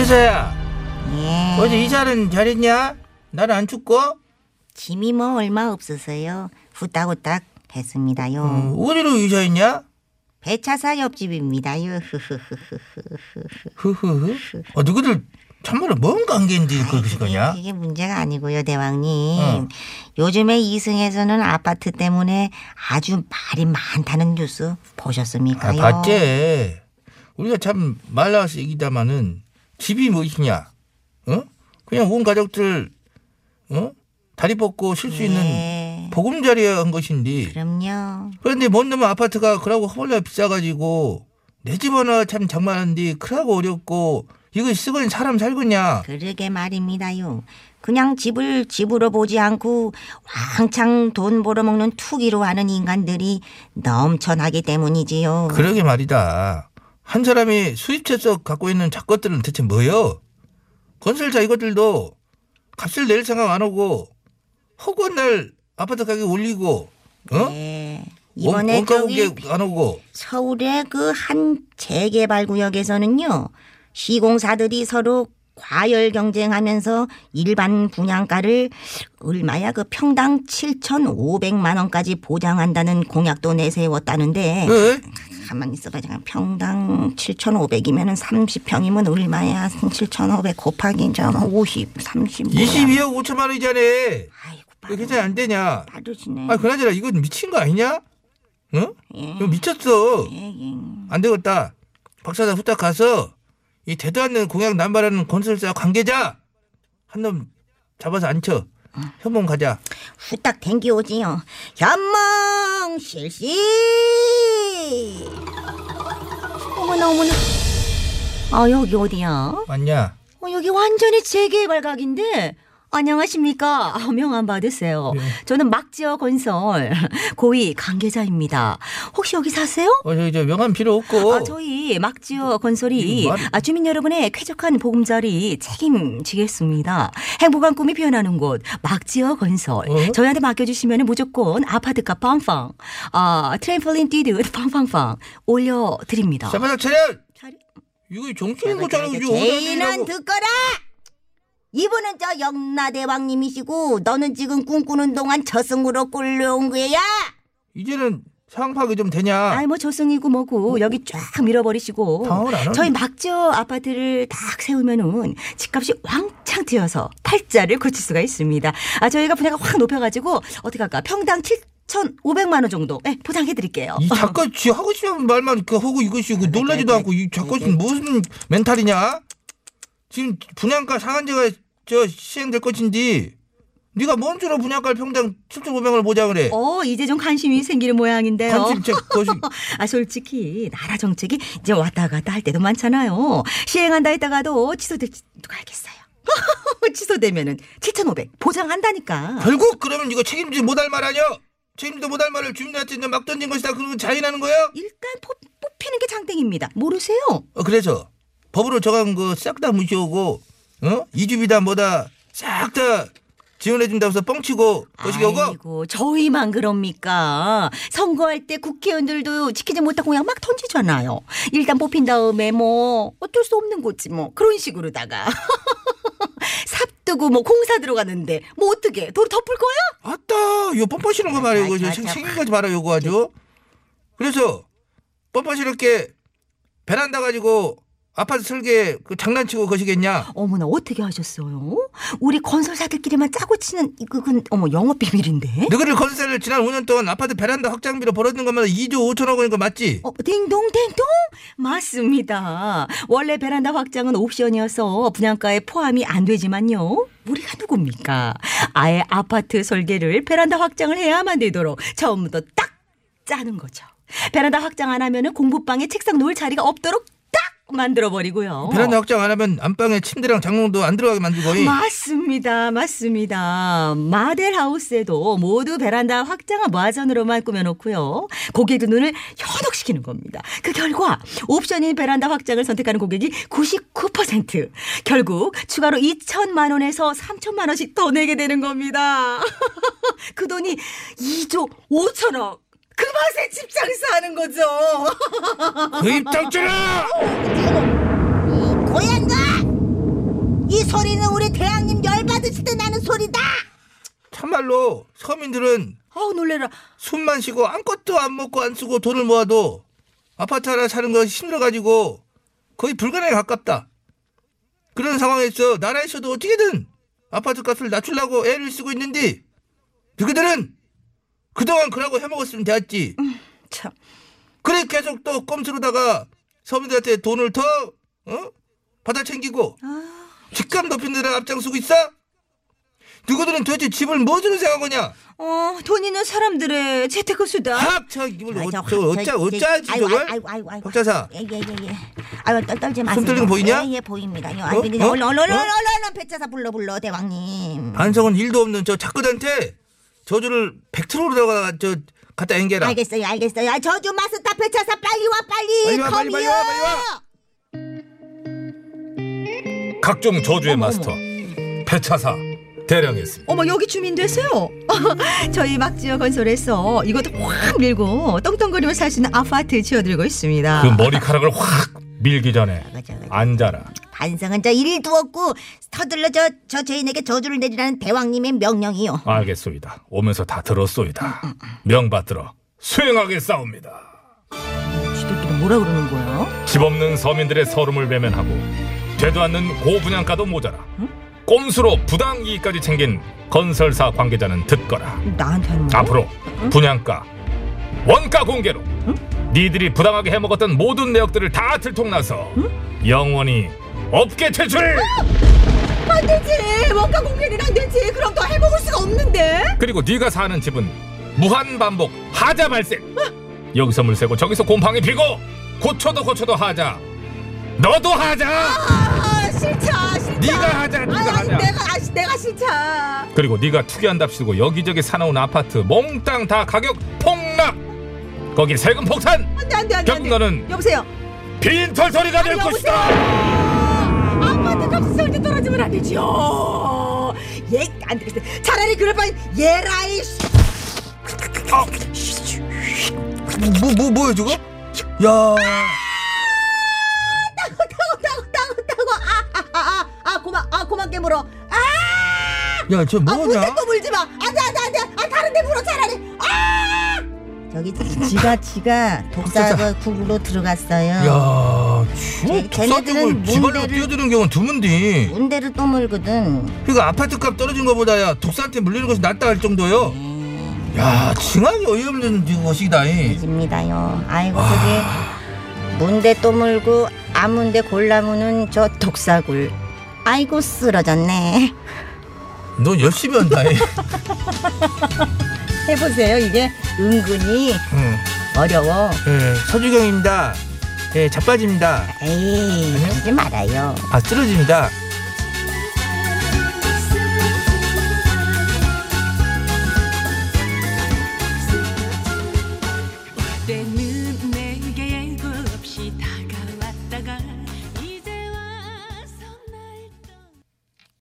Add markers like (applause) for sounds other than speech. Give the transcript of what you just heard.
박지서야 예. 어제 이사는 잘했냐? 나는 안 춥고? 짐이 뭐 얼마 없어서요. 후딱후딱 했습니다요. 어, 어디로 이사했냐? 배차사 옆집입니다요. 흐흐흐 어, 너희들 참말로 뭔 관계인데 그렇게 거냐? 이게 문제가 아니고요, 대왕님. 어. 요즘에 이승에서는 아파트 때문에 아주 말이 많다는 뉴스 아, 보셨습니까요? 봤지 우리가 참 말 나와서 얘기다마는 집이 무엇이냐? 어? 그냥 온 가족들 어? 다리 뻗고 쉴 수 있는 네. 보금자리에 한 것인데 그럼요. 그런데 못 넣으면 아파트가 그러고 허벌나 비싸가지고 내 집 하나 참 장만한데 크라고 어렵고 이거 쓰건 사람 살겠냐? 그러게 말입니다요. 그냥 집을 집으로 보지 않고 왕창 돈 벌어먹는 투기로 하는 인간들이 넘쳐나기 때문이지요. 그러게 말이다. 한 사람이 수입처에서 갖고 있는 작것들은 대체 뭐여? 건설자 이것들도 값을 낼 생각 안 하고 허구한 날 아파트 가격 올리고 어? 네. 원- 이번에 원가 저기 공개 안 오고 서울의 그 한 재개발 구역에서는요. 시공사들이 서로 과열 경쟁하면서 일반 분양가를 얼마야 그 평당 7,500만 원까지 보장한다는 공약도 내세웠다는데 왜? 가만히 있어봐 잠깐 평당 7,500이면은 30평이면 얼마야 7,500 곱하기 저50 30 뭐야. 22억 5천만 원이잖아. 아이고 왜 계산이 안 되냐? 빠르시네 아 그나저나 이건 미친 거 아니냐? 응? 예. 이거 미쳤어. 예, 예. 안 되겠다. 박사장 후딱 가서 이 대도 않는 공약 남발하는 건설사 관계자 한 놈 잡아서 앉혀. 현몽 가자. 후딱 댕기오지요. 현몽 실시. 어머나 어머나. 아 여기 어디야? 맞냐? 어, 여기 완전히 재개발 각인데. 안녕하십니까. 아, 명함 받으세요. 저는 막지어 건설 고위 관계자입니다. 혹시 여기 사세요? 어, 저 명함 필요 없고. 아, 저희 막지어 건설이 아, 주민 여러분의 쾌적한 보금자리 책임지겠습니다. 행복한 꿈이 피어나는 곳 막지어 건설. 어? 저희한테 맡겨주시면 무조건 아파트값 빵빵, 아 트램펄린 뛰듯 빵빵빵 올려드립니다. 잡아서 차려. 차려- 이거 정치인 거잖아. 이거 제인은. 듣거라. 이분은 저 영나대왕님이시고 너는 지금 꿈꾸는 동안 저승으로 꿀려온 거야. 이제는 상황 파악이 좀 되냐? 아이 뭐 저승이고 뭐고 여기 쫙 밀어버리시고 당황을 안 하네. 저희 막저 아파트를 딱 세우면은 집값이 왕창 뛰어서 팔자를 고칠 수가 있습니다. 아 저희가 분야가 확 높여가지고 어떻게 할까 평당 7,500만 원 정도 예, 보장해드릴게요. 이 작가 지 하고 싶은 말만 그 하고 이것이 그 놀라지도 않고 이 작가 씨 무슨 멘탈이냐? 지금 분양가 상한제가 저 시행될 것인지 네가 뭔 줄로 분양가 평당 7,500원을 보장을 해? 어 이제 좀 관심이 생기는 모양인데요. 관심책 것이 (laughs) 아 솔직히 나라 정책이 이제 왔다 갔다 할 때도 많잖아요. 시행한다 했다가도 취소될지 누가 알겠어요. (laughs) 취소되면은 7,500 보장한다니까. 결국 그러면 이거 책임지 못할 말 아니야? 책임도 못할 말을 주민한테 막 던진 것이다. 그러면 자인하는 거야? 일단 뽑, 뽑히는 게 장땡입니다. 모르세요? 어, 그래서 법으로 정한 거 싹 다 무시하고 어? 이주비다 뭐다 싹 다 지원해준다고 해서 뻥치고 거시기 오고 아이고 저희만 그럽니까? 선거할 때 국회의원들도 지키지 못한 공약 막 던지잖아요. 일단 뽑힌 다음에 뭐 어쩔 수 없는 거지 뭐 그런 식으로다가 (laughs) 삽두고 뭐 공사 들어가는데 뭐 어떻게 도로 덮을 거야? 아따 이거 뻔뻔시는 거 봐요 이거 맞아, 생- 맞아. 생긴 거지 봐라 요거 아주 그래서 뻔뻔시럽게 베란다 가지고 아파트 설계 그 장난치고 거시겠냐 어머나 어떻게 하셨어요? 우리 건설사들끼리만 짜고 치는 이건 어머 영업 비밀인데. 너희들 건설을 지난 5년 동안 아파트 베란다 확장비로 벌어진 것마다 2조 5천억 원인 거 맞지? 어, 딩동 딩동 맞습니다. 원래 베란다 확장은 옵션이어서 분양가에 포함이 안 되지만요. 우리가 누굽니까? 아예 아파트 설계를 베란다 확장을 해야만 되도록 처음부터 딱 짜는 거죠. 베란다 확장 안 하면은 공부방에 책상 놓을 자리가 없도록 딱 만들어 버리고요. 베란다 확장 안 하면 안방에 침대랑 장롱도 안 들어가게 만들고 이. 맞습니다. 맞습니다. 마델 하우스에도 모두 베란다 확장한 마전으로만 꾸며놓고요. 고객의 눈을 현혹시키는 겁니다. 그 결과 옵션인 베란다 확장을 선택하는 고객이 99%. 결국 추가로 2천만 원에서 3천만 원씩 더 내게 되는 겁니다. (laughs) 그 돈이 2조 5천억. 그 맛에 집장을 사는 거죠. 그 입장줄아 고양아! 이 소리는 우리 대왕님 열받으실 때 나는 소리다! 참말로 서민들은 아우 놀래라. 숨만 쉬고 아무것도 안 먹고 안 쓰고 돈을 모아도 아파트 하나 사는 것이 힘들어가지고 거의 불가능에 가깝다. 그런 상황에서 나라에서도 어떻게든 아파트 값을 낮추려고 애를 쓰고 있는데 너희들은 그동안 그러고 해먹었으면 되었지. 참. 그래 계속 또 꼼수로다가 서민들한테 돈을 더 어? 받아 챙기고 집값 높인 데를 앞장서고 있어? 누구들은 도대체 집을 무엇으로 생각하냐? 어, 돈 있는 사람들의 재테크 수다. 합쳐 이걸 어, 저, 어짜지 아이고, 저걸? 박자사 예, 예, 예, 예. 아유, 떨, 떨지 마세요. 손 떨리는 거 보이냐? 예, 예, 보입니다. 요, 어? 아이고, 그냥 어? 얼른, 얼른, 얼른, 어? 얼른, 배차사 불러, 불러, 대왕님. 반성은 일도 없는 저 작가한테 저주를 벡트로다가 저 갖다 앵겨라. 알겠어요, 알겠어요. 아, 저주 마스터 배차사 빨리 와, 빨리! 빨리 와, 빨리, 빨리 와, 빨리 와. 각종 저주의 어머, 마스터 배차사 대령했습니다. 어머 여기 주민 되세요. (laughs) 저희 막지어 건설에서 이것도 확 밀고 떵떵거리며 살 수 있는 아파트 지어들고 있습니다. 그 머리카락을 확 밀기 전에 맞아, 맞아. 앉아라. 반성은 저 일도 없고 터들러 저, 저 죄인에게 저주를 내리라는 대왕님의 명령이요. 알겠소이다. 오면서 다 들었소이다. 명받들어 수행하겠사옵니다. 지들끼리 뭐라 그러는 거야? 집 없는 서민들의 서름을 외면하고 되도 않는 고분양가도 모자라 꼼수로 부당 이익까지 챙긴 건설사 관계자는 듣거라 나한테 하는 거? 앞으로 분양가 원가 공개로 니들이 부당하게 해먹었던 모든 내역들을 다 들통나서 영원히 업계 퇴출 안 되지. 원가 공개는 안 되지. 그럼 더 해먹을 수가 없는데. 그리고 네가 사는 집은 무한 반복 하자 발생 여기서 물 새고 저기서 곰팡이 피고 고쳐도 고쳐도 하자 너도 하자 아 싫다 싫다. 네가 하자 네가 아니, 아니 하자 내가 아, 내가 싫다. 그리고 네가 투기한답시고 여기저기 사놓은 아파트 몽땅 다 가격 폭락 거기 세금 폭탄 안돼 안돼 안돼. 결국 너는 여보세요. 빈털터리가 될 것이다 떨어지면 안 되죠. 얘안 되겠어. 차라리 그럴 바엔 얘라이. 뭐, 뭐, 뭐야, 저거? 야, 따고 따고 따고 따고 아아 아 아 고마 아 고맙게 물어. 아, 야, 저아 뭐냐? 못해 또 물지 마. 안 돼 안 돼 안 돼. 아 다른 데 물어 차라리. 아. 저기 지가 지가 독사가 국으로 들어갔어요. 야, 쟤- 저 독사격을 집안으로 뛰어드는 경우는 드문디. 문대를 또 물거든. 그러니까 아파트 값 떨어진 것보다야 독사한테 물리는 것이 낫다 할 정도요. 야, 칭하기 어이없는 것이다. 이. 집니다요. 아이고 그게 문대 또 물고 아문대 골라무는 저 독사굴. 아이고 쓰러졌네. 너 열심히 한다. (laughs) 이. 해보세요. 이게 은근히 응. 어려워. 예, 서주경입니다. 예, 자빠집니다. 에이 그러지 말아요. 아, 쓰러집니다.